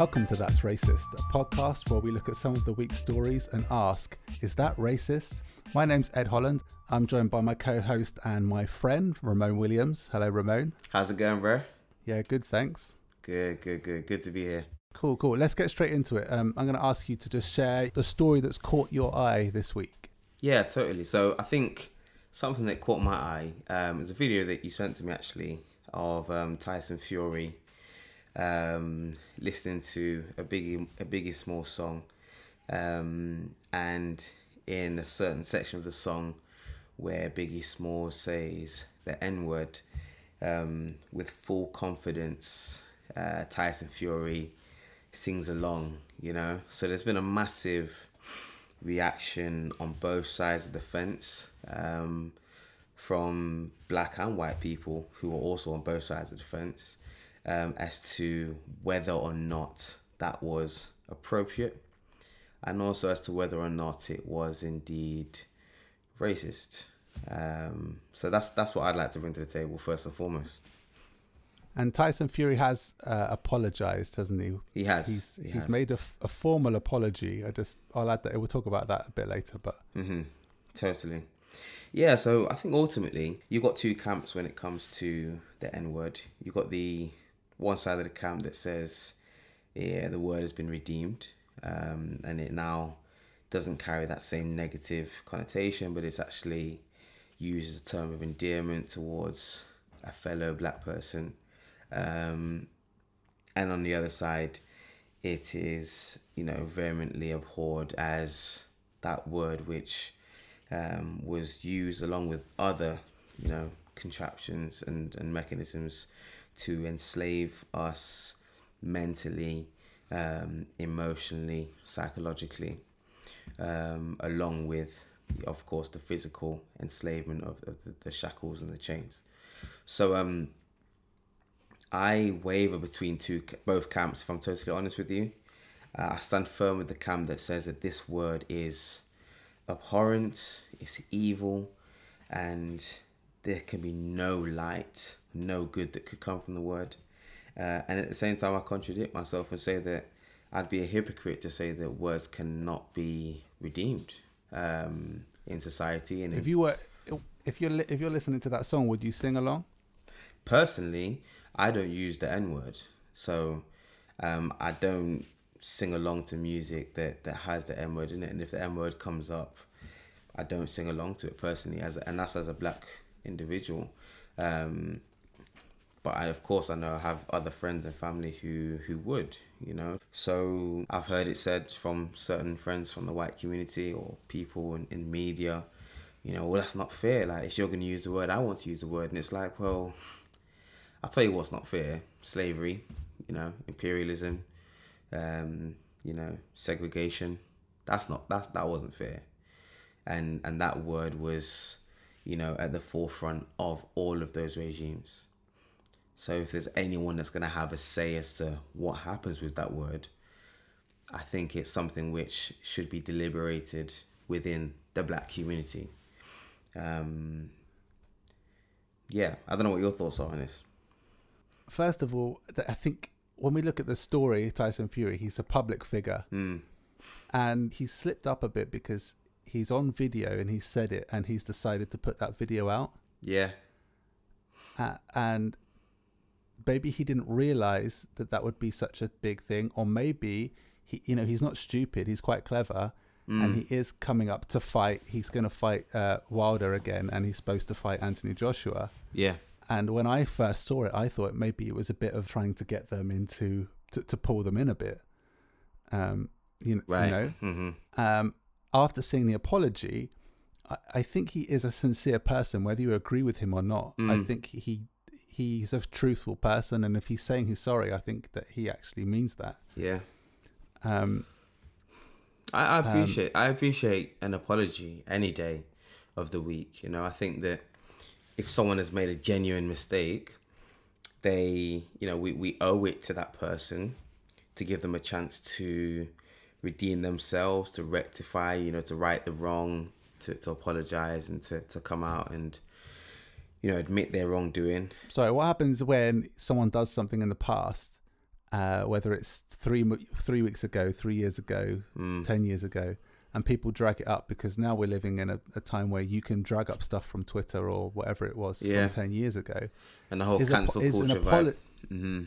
Welcome to That's Racist, a podcast where we look at some of the week's stories and ask, is that racist? My name's Ed Holland. I'm joined by my co host and my friend, Ramon Williams. Hello, Ramon. How's it going, bro? Yeah, good, thanks. Good, good, good. Good to be here. Cool, cool. Let's get straight into it. Um, I'm going to ask you to just share the story that's caught your eye this week. Yeah, totally. So I think something that caught my eye um, is a video that you sent to me actually of um, Tyson Fury um, listening to a Biggie a Biggie Small song, um, and in a certain section of the song where Biggie Small says the N word um, with full confidence, uh, Tyson Fury sings along. You know, so there's been a massive reaction on both sides of the fence um, from black and white people who are also on both sides of the fence um, as to whether or not that was appropriate and also as to whether or not it was indeed racist. Um, so that's that's what I'd like to bring to the table first and foremost. And Tyson Fury has uh, apologized, hasn't he? He has. He's he he's has. made a, f- a formal apology. I just I'll add that we'll talk about that a bit later. But Mm-hmm. Totally. Yeah, so I think ultimately you've got two camps when it comes to the N word. You've got the one side of the camp that says, yeah, the word has been redeemed um, and it now doesn't carry that same negative connotation, but it's actually used as a term of endearment towards a fellow black person. Um, and on the other side, it is, you know, vehemently abhorred as that word which um, was used along with other, you know, contraptions and, and mechanisms to enslave us mentally, um, emotionally, psychologically, um, along with, of course, the physical enslavement of, of the, the shackles and the chains. So, um, I waver between two, both camps. If I'm totally honest with you, uh, I stand firm with the camp that says that this word is abhorrent, it's evil, and there can be no light, no good that could come from the word. Uh, and at the same time, I contradict myself and say that I'd be a hypocrite to say that words cannot be redeemed um, in society. And if you were if you're li- if you're listening to that song, would you sing along? personally, I don't use the N word, so um, I don't sing along to music that that has the N word in it. And if the N word comes up, I don't sing along to it personally, as a, and that's as a black individual. Um, but I, of course, I know I have other friends and family who who would, you know. So I've heard it said from certain friends from the white community or people in, in media, you know, well, that's not fair. Like, if you're going to use the word, I want to use the word, and it's like, well, I'll tell you what's not fair: slavery, you know, imperialism, um, you know, segregation. That's not that's that wasn't fair, and and that word was, you know, at the forefront of all of those regimes. So if there's anyone that's going to have a say as to what happens with that word, I think it's something which should be deliberated within the black community. Um, yeah, I don't know what your thoughts are on this. First of all, I think when we look at the story, Tyson Fury, he's a public figure, Mm. and he slipped up a bit because he's on video and he said it, and he's decided to put that video out, Yeah, uh, and maybe he didn't realize that that would be such a big thing, or maybe he, you know, he's not stupid, he's quite clever. And he is coming up to fight. He's going to fight uh, Wilder again, and he's supposed to fight Anthony Joshua. yeah, And when I first saw it, I thought maybe it was a bit of trying to get them into to, to pull them in a bit. Um, you, kn- right. you know, hmm um, after seeing the apology, I, I think he is a sincere person, whether you agree with him or not. I Mm. think he he's a truthful person, and if he's saying he's sorry, I think that he actually means that. Yeah, Um, I, I appreciate I appreciate an apology any day of the week. You know, I think that if someone has made a genuine mistake, they you know we, we owe it to that person to give them a chance to redeem themselves, to rectify, you know, to right the wrong, to, to apologize and to, to come out and you know admit their wrongdoing. sorry, what happens when someone does something in the past uh, whether it's three three weeks ago, three years ago, Mm. ten years ago, and people drag it up because now we're living in a, a time where you can drag up stuff from Twitter or whatever it was Yeah. from ten years ago. And the whole Is, a, cancel an culture apolo- vibe. hmm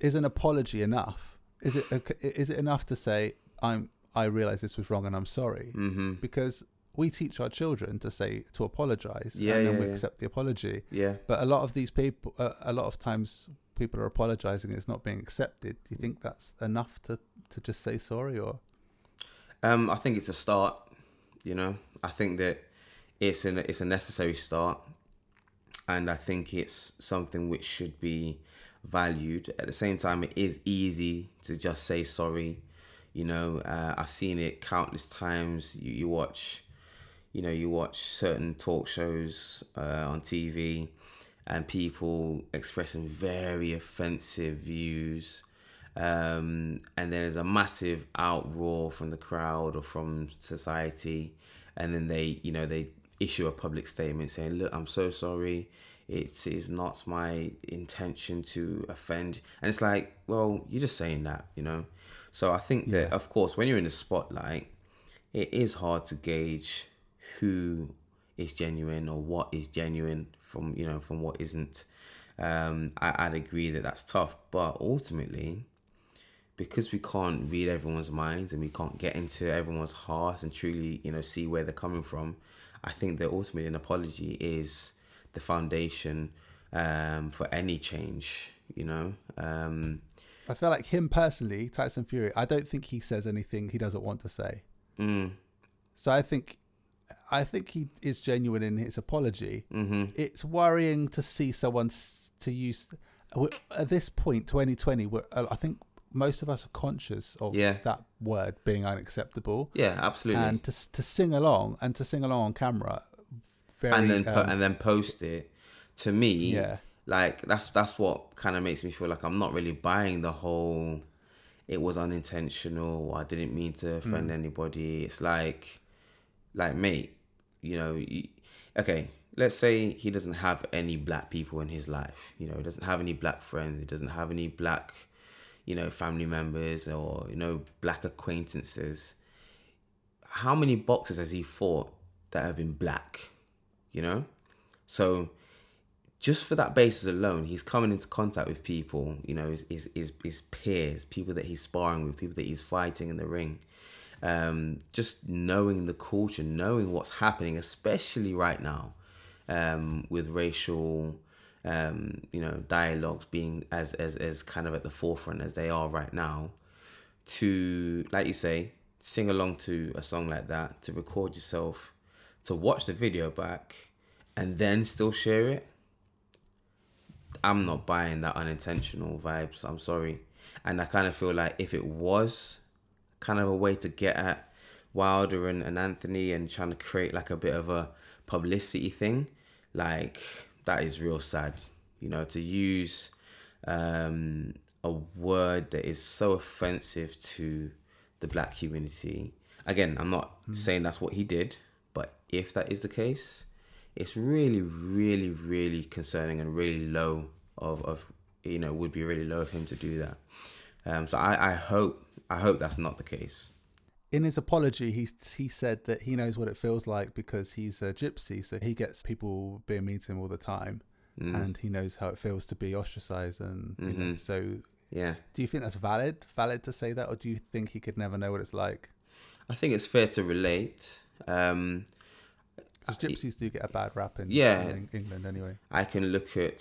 is an apology enough? Is it a, is it enough to say I'm I realize this was wrong and I'm sorry? hmm Because we teach our children to say to apologize Yeah, and then yeah, we yeah. accept the apology. Yeah. But a lot of these people, uh, a lot of times, people are apologizing. and It's not being accepted. Do you think that's enough to to just say sorry, or Um, I think it's a start. You know, I think that it's an it's a necessary start, and I think it's something which should be valued. At the same time, it is easy to just say sorry. You know, uh, I've seen it countless times. You, you watch, you know, you watch certain talk shows uh, on TV, and people expressing very offensive views um, and there's a massive outroar from the crowd or from society, and then they, you know, they issue a public statement saying, "Look, I'm so sorry. It is not my intention to offend." And it's like, well, you're just saying that, you know. So I think that, Yeah. of course, when you're in the spotlight, it is hard to gauge who is genuine or what is genuine from you know from what isn't. Um, I, I'd agree that that's tough, but ultimately, because we can't read everyone's minds and we can't get into everyone's heart and truly you know see where they're coming from, I think that ultimately an apology is the foundation um, for any change. You know, um, I feel like him personally, Tyson Fury. I don't think he says anything he doesn't want to say. mm, So I think, I think he is genuine in his apology. hmm It's worrying to see someone to use at this point, 2020. Where uh, I think most of us are conscious of Yeah. that word being unacceptable. yeah, absolutely. and to to sing along and to sing along on camera, very and then po- um, and then post it to me Yeah. like that's that's what kind of makes me feel like i'm not really buying the whole it was unintentional i didn't mean to offend Mm. anybody it's like like mate you know okay let's say he doesn't have any black people in his life you know he doesn't have any black friends he doesn't have any black you know family members or you know black acquaintances. How many boxes has he fought that have been black you know? So just for that basis alone he's coming into contact with people you know his, his, his peers people that he's sparring with people that he's fighting in the ring um, just knowing the culture knowing what's happening especially right now um, with racial um, you know dialogues being as, as as kind of at the forefront as they are right now to like you say sing along to a song like that to record yourself to watch the video back and then still share it i'm not buying that unintentional vibes i'm sorry. And i kind of feel like if it was kind of a way to get at wilder and, and anthony and trying to create like a bit of a publicity thing like that is real sad you know to use um a word that is so offensive to the black community. Again, I'm not saying that's what he did, but if that is the case, it's really, really, really concerning and really low of, of you know, would be really low of him to do that. Um, so I, I hope I hope that's not the case. in his apology, he he said that he knows what it feels like because he's a gypsy, so he gets people being mean to him all the time, Mm. and he knows how it feels to be ostracized. And you know, Mhm. so, Yeah. do you think that's valid? Valid to say that, or do you think he could never know what it's like? I think it's fair to relate. Um, Because gypsies do get a bad rap in, Yeah. in England anyway. I can look at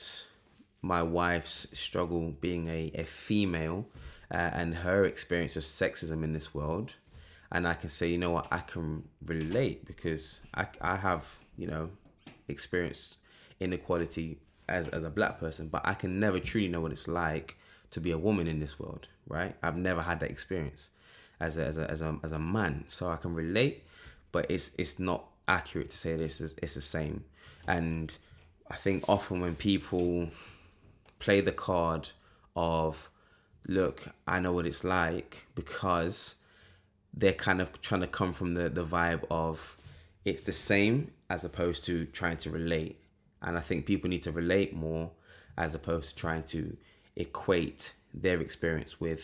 my wife's struggle being a, a female uh, and her experience of sexism in this world. And I can say, you know what, I can relate because I, I have, you know, experienced inequality as, as a black person, but I can never truly know what it's like to be a woman in this world, right? I've never had that experience as a, as a, as a, as a man. So I can relate, but it's, it's not accurate to say this is it's the same. And I think often when people play the card of, look, I know what it's like because they're kind of trying to come from the, the vibe of it's the same as opposed to trying to relate. And I think people need to relate more as opposed to trying to equate their experience with,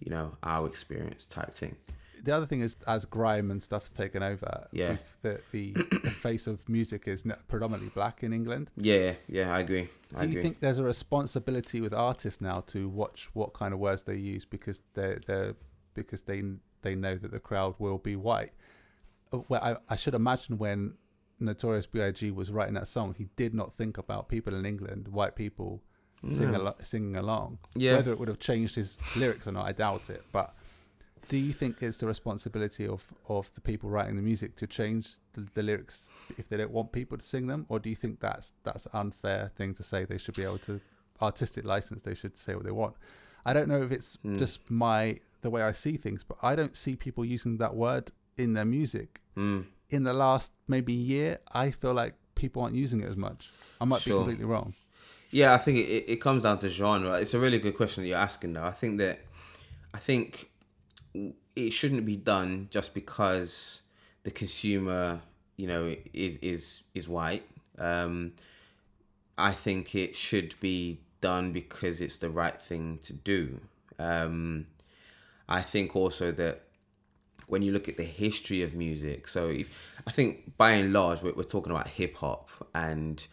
you know, our experience type thing. The other thing is, as grime and stuff's taken over, Yeah. the, the the face of music is predominantly black in England. Yeah, yeah, I agree. I Do you agree. think there's a responsibility with artists now to watch what kind of words they use because they're they're because they they know that the crowd will be white? Uh, Well, I, I should imagine when Notorious B.I.G. was writing that song, he did not think about people in England, white people, sing No. alo- singing along. Yeah. Whether it would have changed his lyrics or not, I doubt it. But do you think it's the responsibility of, of the people writing the music to change the, the lyrics if they don't want people to sing them, or do you think that's that's unfair thing to say? They should be able to artistic license. They should say what they want. I don't know if it's Mm. just my the way I see things, but I don't see people using that word in their music. Mm. In the last maybe year, I feel like people aren't using it as much. I might Sure. be completely wrong. Yeah, I think it, it comes down to genre. It's a really good question that you're asking, though. I think that I think it shouldn't be done just because the consumer, you know, is is is white. Um, I think it should be done because it's the right thing to do. Um, I think also that when you look at the history of music, so if I think by and large we're, we're talking about hip hop and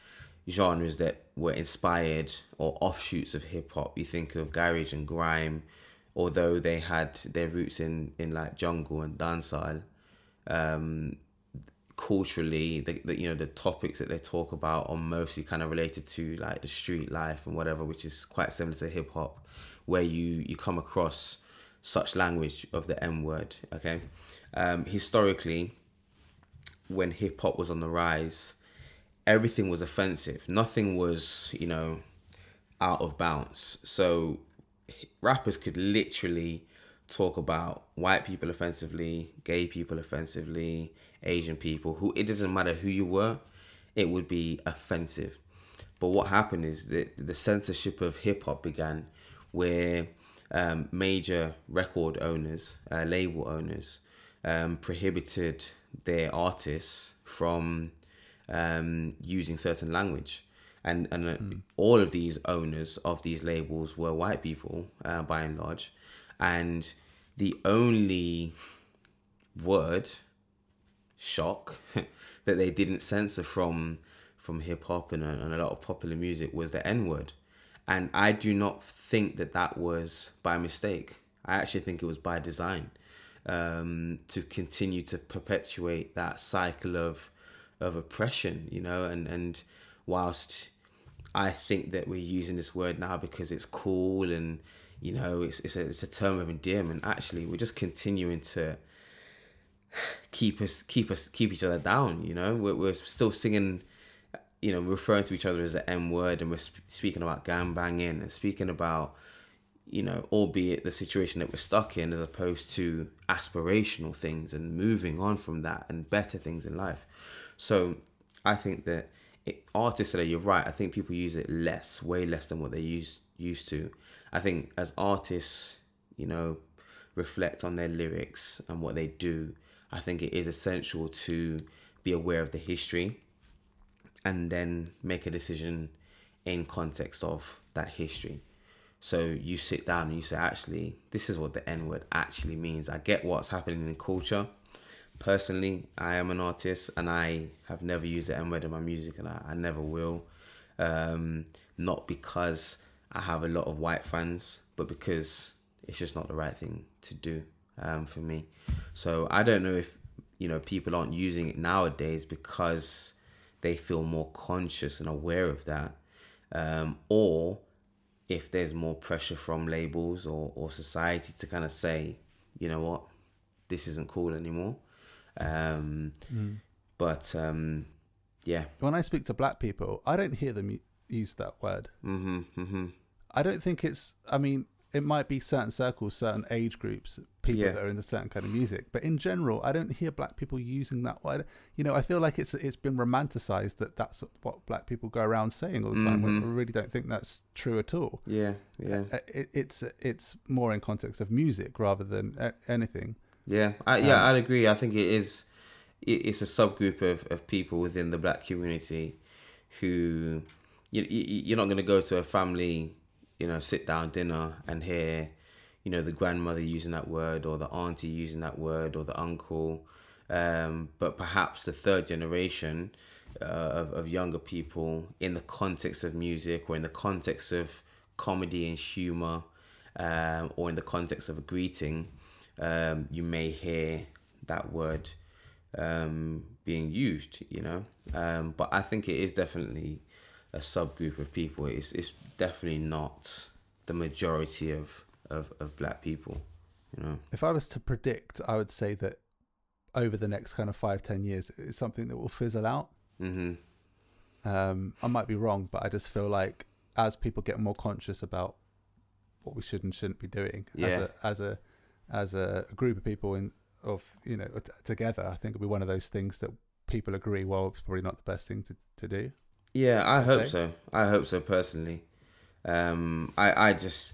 genres that were inspired or offshoots of hip hop. You think of garage and grime, although they had their roots in in like jungle and dancehall. Um, culturally, the, the you know the topics that they talk about are mostly kind of related to like the street life and whatever, which is quite similar to hip hop, where you you come across such language of the M word. Okay, um, historically, when hip hop was on the rise, everything was offensive. Nothing was you know out of bounds. So rappers could literally talk about white people offensively, gay people offensively, Asian people, who it doesn't matter who you were, it would be offensive. But what happened is that the censorship of hip hop began where um, major record owners, uh, label owners, um, prohibited their artists from um, using certain language. And, and uh, all of these owners of these labels were white people uh, by and large. And the only word, shock, that they didn't censor from from hip hop and, a- and a lot of popular music was the N word. And I do not think that that was by mistake. I actually think it was by design um, to continue to perpetuate that cycle of of oppression, you know. And and whilst I think that we're using this word now because it's cool and you know it's it's a it's a term of endearment. Actually, we're just continuing to keep us keep us keep each other down. You know, we're we're still singing, you know, referring to each other as the M word, and we're sp- speaking about gang banging and speaking about, you know, albeit the situation that we're stuck in, as opposed to aspirational things and moving on from that and better things in life. So, I think that artists today, you're right. I think people use it less, way less than what they used used to. I think as artists, you know, reflect on their lyrics and what they do, I think it is essential to be aware of the history and then make a decision in context of that history. So you sit down and you say, actually, this is what the N word actually means. I get what's happening in culture. Personally, I am an artist and I have never used the N word in my music and I, I never will. Um, not because I have a lot of white fans, but because it's just not the right thing to do um, for me. So I don't know if you know people aren't using it nowadays because they feel more conscious and aware of that, um, or if there's more pressure from labels or, or society to kind of say, you know what, this isn't cool anymore. Um, But um, yeah, When I speak to black people, I don't hear them use that word. hmm hmm I don't think it's. I mean, it might be certain circles, certain age groups, people Yeah. that are into certain kind of music, but in general, I don't hear black people using that word. You know, I feel like it's it's been romanticized that that's what black people go around saying all the time. When I really don't think that's true at all. yeah, yeah. Uh, It, it's it's more in context of music rather than uh, anything. Yeah, I, yeah, I'd agree. I think it is. It, it's a subgroup of, of people within the black community who you, you you're not going to go to a family you know sit down dinner and hear you know the grandmother using that word or the auntie using that word or the uncle um, but perhaps the third generation uh, of, of younger people in the context of music or in the context of comedy and humor um, or in the context of a greeting um, you may hear that word um, being used you know um, but i think it is definitely a subgroup of people it's, it's definitely not the majority of, of, of black people you know If I was to predict, I would say that over the next kind of five, ten years, it's something that will fizzle out. hmm Um, I might be wrong, but I just feel like as people get more conscious about what we should and shouldn't be doing as Yeah. a as a as a group of people in of you know t- together, I think it'll be one of those things that people agree. Well, it's probably not the best thing to, to do. Yeah, I hope se. so. I hope so personally. Um, I I just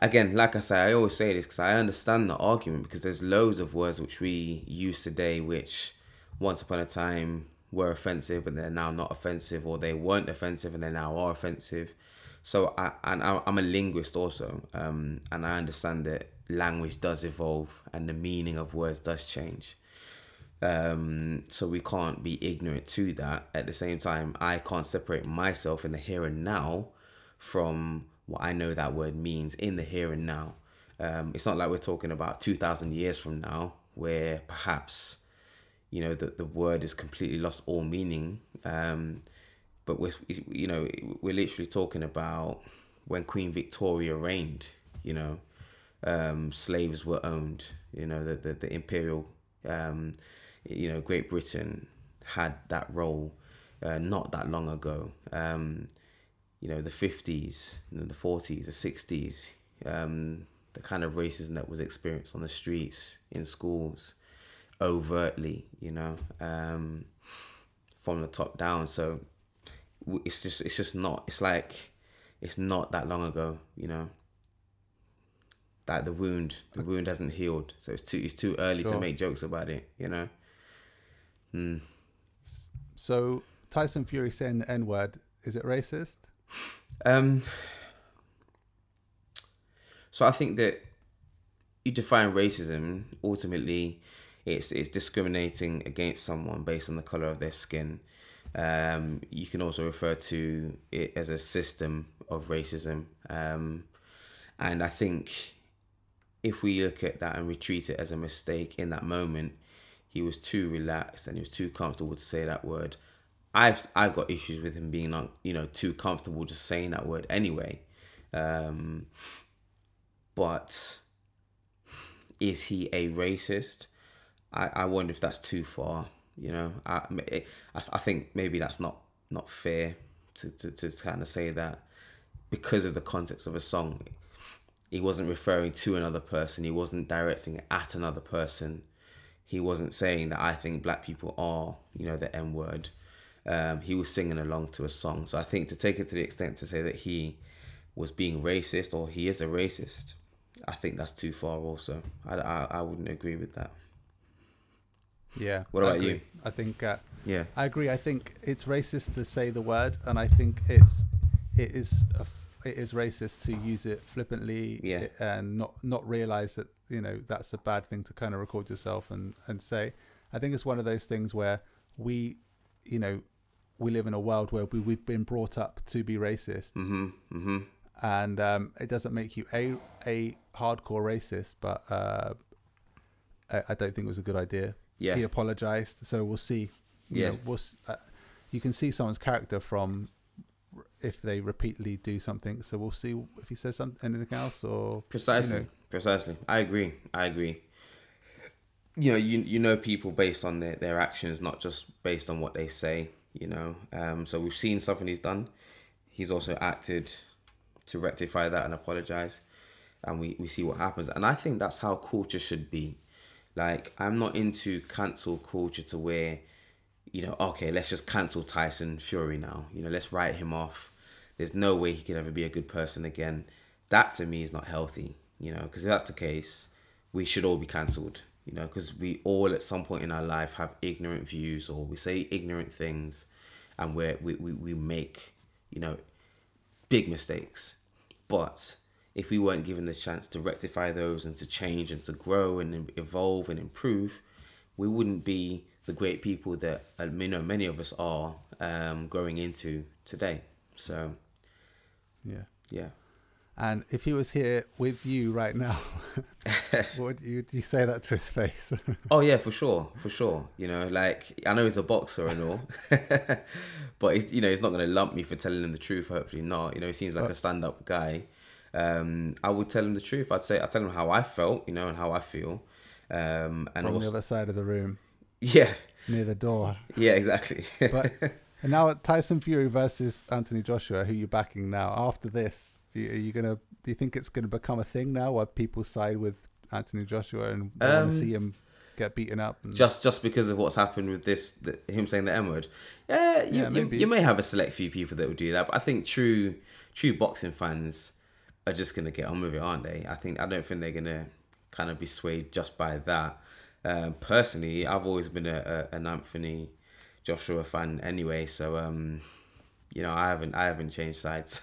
again, like I say, I always say this because I understand the argument because there's loads of words which we use today which once upon a time were offensive but they're now not offensive or they weren't offensive and they now are offensive. So I and I'm a linguist also, um, and I understand that language does evolve and the meaning of words does change. Um, so we can't be ignorant to that. At the same time, I can't separate myself in the here and now from what I know that word means in the here and now. Um, it's not like we're talking about 2,000 years from now, where perhaps, you know, the, the word has completely lost all meaning. Um, but we're, you know, we're literally talking about when Queen Victoria reigned, you know, um, slaves were owned, you know, the, the, the imperial, um, you know, Great Britain had that role uh, not that long ago. Um, you know, the 50s, you know, the 40s, the 60s, um, the kind of racism that was experienced on the streets, in schools, overtly, you know, um, from the top down. So it's just, it's just not, it's like, it's not that long ago, you know. That the wound, the wound hasn't healed, so it's too, it's too early to make jokes about it, you know. Mm. So Tyson Fury saying the N word is it racist? Um, so I think that you define racism ultimately, it's it's discriminating against someone based on the color of their skin. Um, you can also refer to it as a system of racism. Um, and I think if we look at that and we treat it as a mistake in that moment, he was too relaxed and he was too comfortable to say that word. I've I've got issues with him being not you know too comfortable just saying that word anyway. Um, but is he a racist? I, I wonder if that's too far. You know, I, I I think maybe that's not not fair to, to, to kind of say that because of the context of a song. He wasn't referring to another person. He wasn't directing at another person. He wasn't saying that I think black people are, you know, the N word. Um, he was singing along to a song. So I think to take it to the extent to say that he was being racist or he is a racist, I think that's too far. Also, I, I, I wouldn't agree with that. Yeah. What about agree. you? I think uh, Yeah. I agree. I think it's racist to say the word, and I think it's it is a it is racist to use it flippantly Yeah. and not not realize that you know that's a bad thing to kind of record yourself and and say. I think it's one of those things where we, you know, we live in a world where we, we've been brought up to be racist, Mm-hmm. Mm-hmm. and um, it doesn't make you a a hardcore racist, but uh, I, I don't think it was a good idea. Yeah. He apologized, so we'll see. You Yeah. know, we'll, uh, you can see someone's character from if they repeatedly do something. So we'll see if he says something anything else or Precisely. You know, Precisely. I agree. I agree. You know, you you know people based on their, their actions, not just based on what they say, you know. Um so we've seen something he's done. He's also acted to rectify that and apologize. And we, we see what happens. And I think that's how culture should be. Like I'm not into cancel culture to where, you know, okay, let's just cancel Tyson Fury now. You know, let's write him off. There's no way he can ever be a good person again. That to me is not healthy, you know, because if that's the case, we should all be cancelled, you know, because we all at some point in our life have ignorant views or we say ignorant things and we, we, we make, you know, big mistakes. But if we weren't given the chance to rectify those and to change and to grow and evolve and improve, we wouldn't be the great people that uh, you know many of us are um, growing into today. So, Yeah. yeah. And if he was here with you right now, would you, would you say that to his face? Oh yeah, for sure, for sure. You know, like I know he's a boxer and all, but he's you know he's not gonna lump me for telling him the truth. Hopefully not. You know, he seems like a stand-up guy. Um, I would tell him the truth. I'd say I tell him how I felt, you know, and how I feel. Um, and on the other side of the room, yeah, near the door. yeah, exactly. But and now Tyson Fury versus Anthony Joshua, who you backing now? After this, do you, are you gonna? Do you think it's gonna become a thing now, where people side with Anthony Joshua and they want Um, to see him get beaten up? And, just just because of what's happened with this, the, him saying the M word. Yeah, you, Yeah, you, maybe. you may have a select few people that will do that, but I think true true boxing fans are just gonna get on with it, aren't they? I think I don't think they're gonna kind of be swayed just by that. Um, personally, I've always been a, a an Anthony Joshua fan anyway, so um, you know I haven't I haven't changed sides.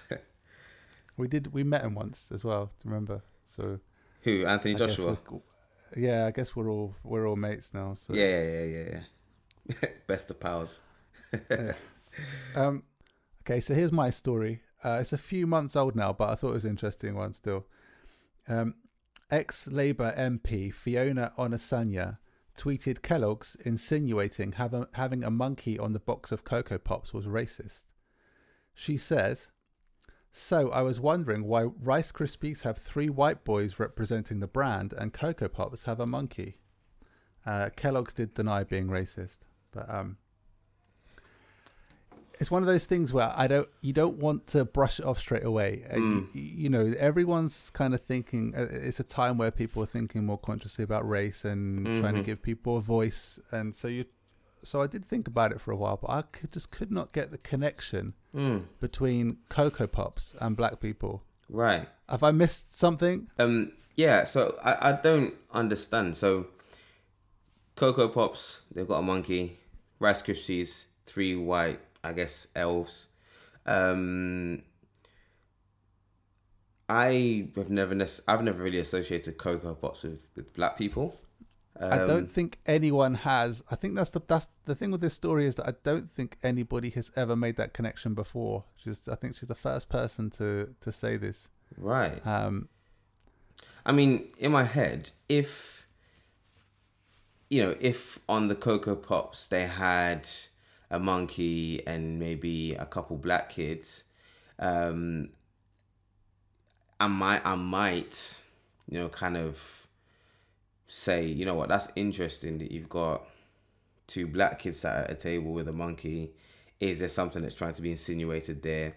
we did. We met him once as well. Remember? So Who Anthony I Joshua? yeah, I guess we're all we're all mates now. So Yeah, yeah, yeah, yeah, yeah. Best of pals. Um, okay, so here's my story. Uh, it's a few months old now, but I thought it was an interesting one still. Um, Ex Labour MP Fiona Onasanya tweeted Kellogg's insinuating a, having a monkey on the box of Cocoa Pops was racist. She says, So I was wondering why Rice Krispies have three white boys representing the brand and Cocoa Pops have a monkey. Uh, Kellogg's did deny being racist, but um, it's one of those things where I don't, you don't want to brush it off straight away. Uh, you, you know, everyone's kind of thinking. Uh, it's a time where people are thinking more consciously about race and trying to give people a voice, and so you. So I did think about it for a while, but I could, just could not get the connection Mm, between Cocoa Pops and black people. right. Have I missed something? Um, yeah, so I, I don't understand. So, Cocoa Pops, they've got a monkey. Rice Krispies, three white, I guess, elves. Um, I have never, nec- I've never really associated Cocoa Pops with, with black people. I Um, don't think anyone has. I think that's the that's the thing with this story is that I don't think anybody has ever made that connection before. She's I think she's the first person to to say this. Right. Um, I mean, in my head, if you know, if on the Cocoa Pops they had a monkey and maybe a couple black kids, um, I might, I might, you know, kind of say, you know what, that's interesting that you've got two black kids sat at a table with a monkey. Is there something that's trying to be insinuated there?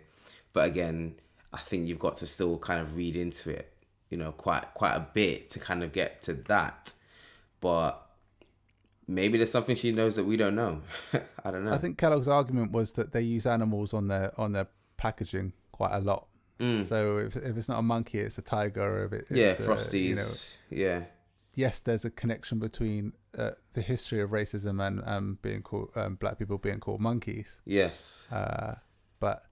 But again, I think you've got to still kind of read into it, you know, quite quite a bit to kind of get to that. But maybe there's something she knows that we don't know. I don't know. I think Kellogg's argument was that they use animals on their on their packaging quite a lot. So if if it's not a monkey, it's a tiger. Or if it, Mm. yeah, Frosties. you know, yeah, yes, there's a connection between uh, the history of racism and um, being called um, black people being called monkeys. yes, Uh, but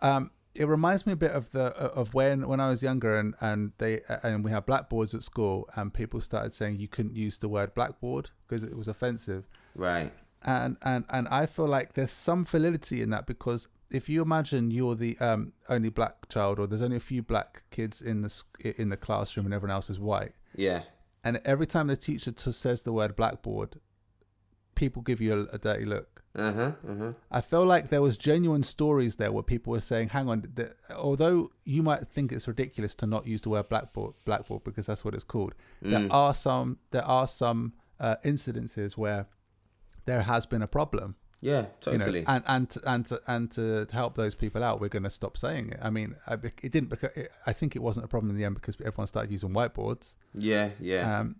um, it reminds me a bit of the of when when I was younger and and they and we had blackboards at school and people started saying you couldn't use the word blackboard because it was offensive. Right. and and and I feel like there's some validity in that because if you imagine you're the um, only black child or there's only a few black kids in the in the classroom and everyone else is white Yeah, and every time the teacher t- says the word blackboard people give you a, a dirty look uh huh, uh huh. I felt like there was genuine stories there where people were saying, "Hang on, th- although you might think it's ridiculous to not use the word blackboard, blackboard because that's what it's called, there are some there are some uh, incidences where there has been a problem, Yeah, you know, totally. and and to, and to, and to, to help those people out, we're going to stop saying it. I mean, I, it didn't because it, I think it wasn't a problem in the end because everyone started using whiteboards, yeah, yeah, um,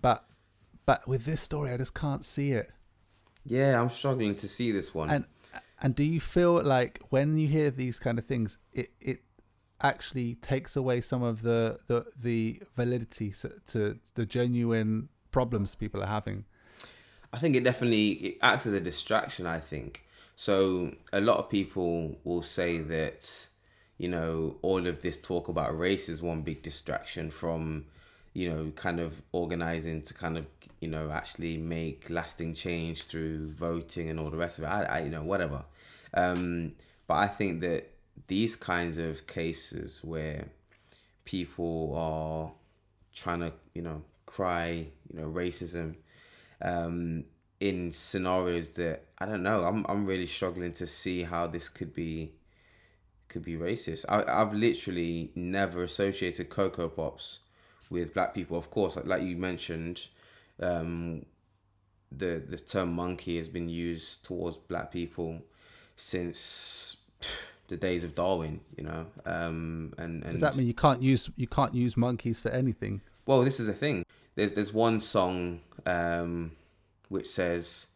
but but with this story, I just can't see it. Yeah. I'm struggling to see this one. And and do you feel like when you hear these kind of things, it it actually takes away some of the the the validity to the genuine problems people are having? I think it definitely it acts as a distraction. I think so. A lot of people will say that you know, all of this talk about race is one big distraction from, you know, kind of organizing to kind of, you know, actually make lasting change through voting and all the rest of it. I, I you know, whatever. Um, but I think that these kinds of cases where people are trying to, you know, cry, you know, racism, um, in scenarios that I don't know. I'm I'm really struggling to see how this could be could be racist. I I've literally never associated Cocoa Pops with black people. Of course, like you mentioned, um, the the term monkey has been used towards black people since the days of Darwin. You know, um, and and Does that mean you can't use you can't use monkeys for anything? well, this is the thing. There's there's one song um, which says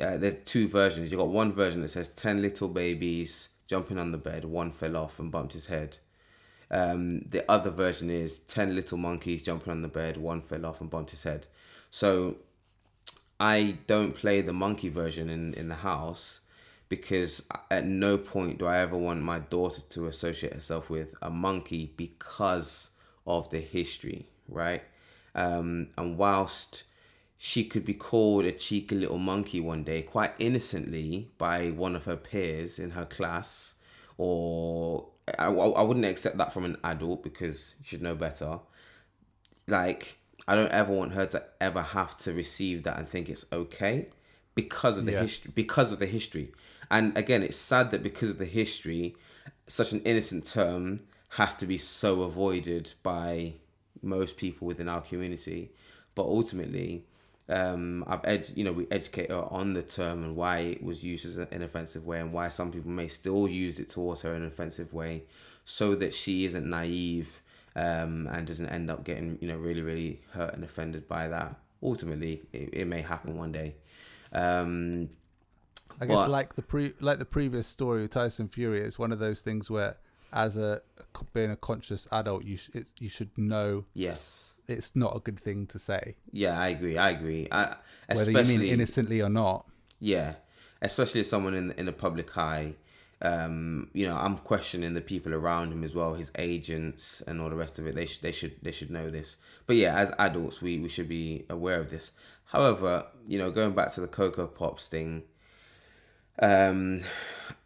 uh, there's two versions. You've got one version that says ten little babies jumping on the bed, one fell off and bumped his head. Um, the other version is ten little monkeys jumping on the bed, one fell off and bumped his head. So I don't play the monkey version in in the house because at no point do I ever want my daughter to associate herself with a monkey because of the history, right? Um, and whilst she could be called a cheeky little monkey one day, quite innocently, by one of her peers in her class, or I, I wouldn't accept that from an adult because she'd know better. Like, I don't ever want her to ever have to receive that and think it's okay because of the Yeah. history. Because of the history, and again, it's sad that because of the history, such an innocent term has to be so avoided by most people within our community. But ultimately, um, I've ed- you know we educate her on the term and why it was used as an offensive way and why some people may still use it towards her in an offensive way, so that she isn't naive um, and doesn't end up getting you know really really hurt and offended by that. Ultimately, it, it may happen one day. Um, I guess But- like the pre like the previous story with Tyson Fury, it's one of those things where, as a being a conscious adult, you sh- you should know yes, it's not a good thing to say, yeah, I agree. I agree. I, whether you mean innocently or not. Yeah, especially as someone in in the public eye. Um, you know, I'm questioning the people around him as well, his agents and all the rest of it. They should they should they should know this. But yeah, as adults, we we should be aware of this. However, you know, going back to the Cocoa Pops thing, um,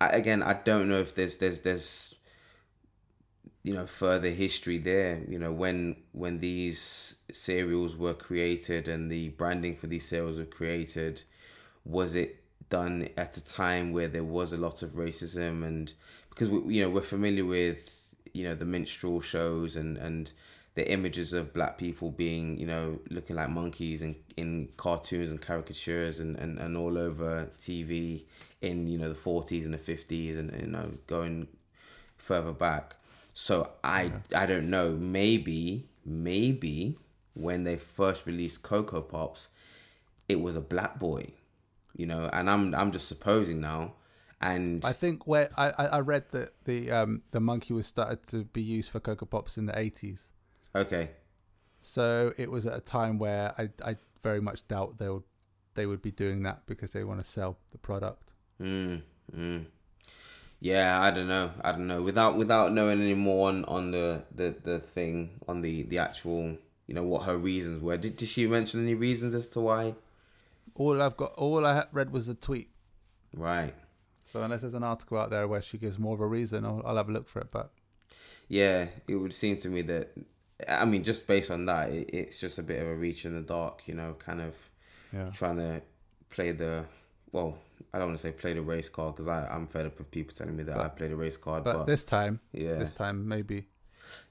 I, again, I don't know if there's there's there's you know further history there you know when when these cereals were created and the branding for these cereals were created was it done at a time where there was a lot of racism and because we, you know we're familiar with you know the minstrel shows and and the images of black people being you know looking like monkeys and in cartoons and caricatures and, and, and all over TV in you know the 40s and the 50s and you know going further back. So I I don't know. Maybe maybe when they first released Cocoa Pops it was a black boy you know and I'm I'm just supposing now and I think where I, I read that the um the monkey was started to be used for Cocoa Pops in the eighties. okay So it was at a time where I, I very much doubt they would they would be doing that because they want to sell the product. Mm, mm. Yeah, I don't know. I don't know. Without without knowing any more on, on the, the, the thing on the, the actual you know what her reasons were. Did, did she mention any reasons as to why? All I've got, all I read was the tweet. Right. So unless there's an article out there where she gives more of a reason, I'll, I'll have a look for it. But Yeah, it would seem to me that I mean just based on that, it, it's just a bit of a reach in the dark. You know, kind of yeah, trying to play the well. I don't want to say play the race card because I'm fed up of people telling me that I play the race card. but, But, this time, yeah, this time maybe.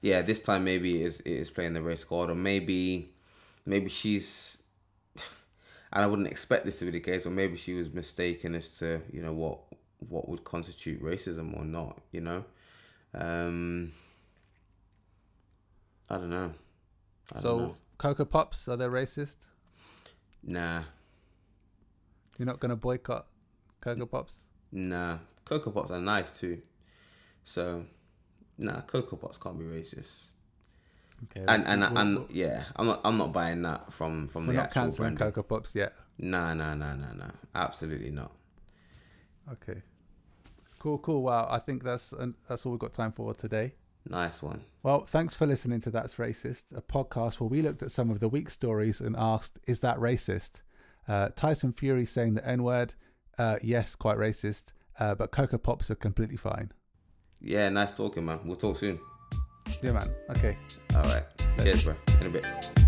yeah, this time maybe it is it is playing the race card, or maybe maybe she's. And I wouldn't expect this to be the case, but maybe she was mistaken as to you know what what would constitute racism or not. You know, um, I don't know. I don't So know. Cocoa Pops are they racist? nah, You're not gonna boycott Cocoa Pops? nah. Cocoa Pops are nice too, so nah. Cocoa Pops can't be racist. Okay, And and we're, and we're, yeah, I'm not I'm not buying that from from we're the not actual canceling branding. Cocoa Pops yet. Nah, nah, nah, nah, nah. Absolutely not. Okay. Cool, cool. Wow, I think that's and that's all we've got time for today. Nice one. Well, thanks for listening to That's Racist, a podcast where we looked at some of the week stories and asked, is that racist? Uh, Tyson Fury saying the N word, uh, yes, quite racist, uh, but Cocoa Pops are completely fine. Yeah, nice talking, man. We'll talk soon. Yeah, man. Okay. All right. Let's- Cheers, bro. In a bit.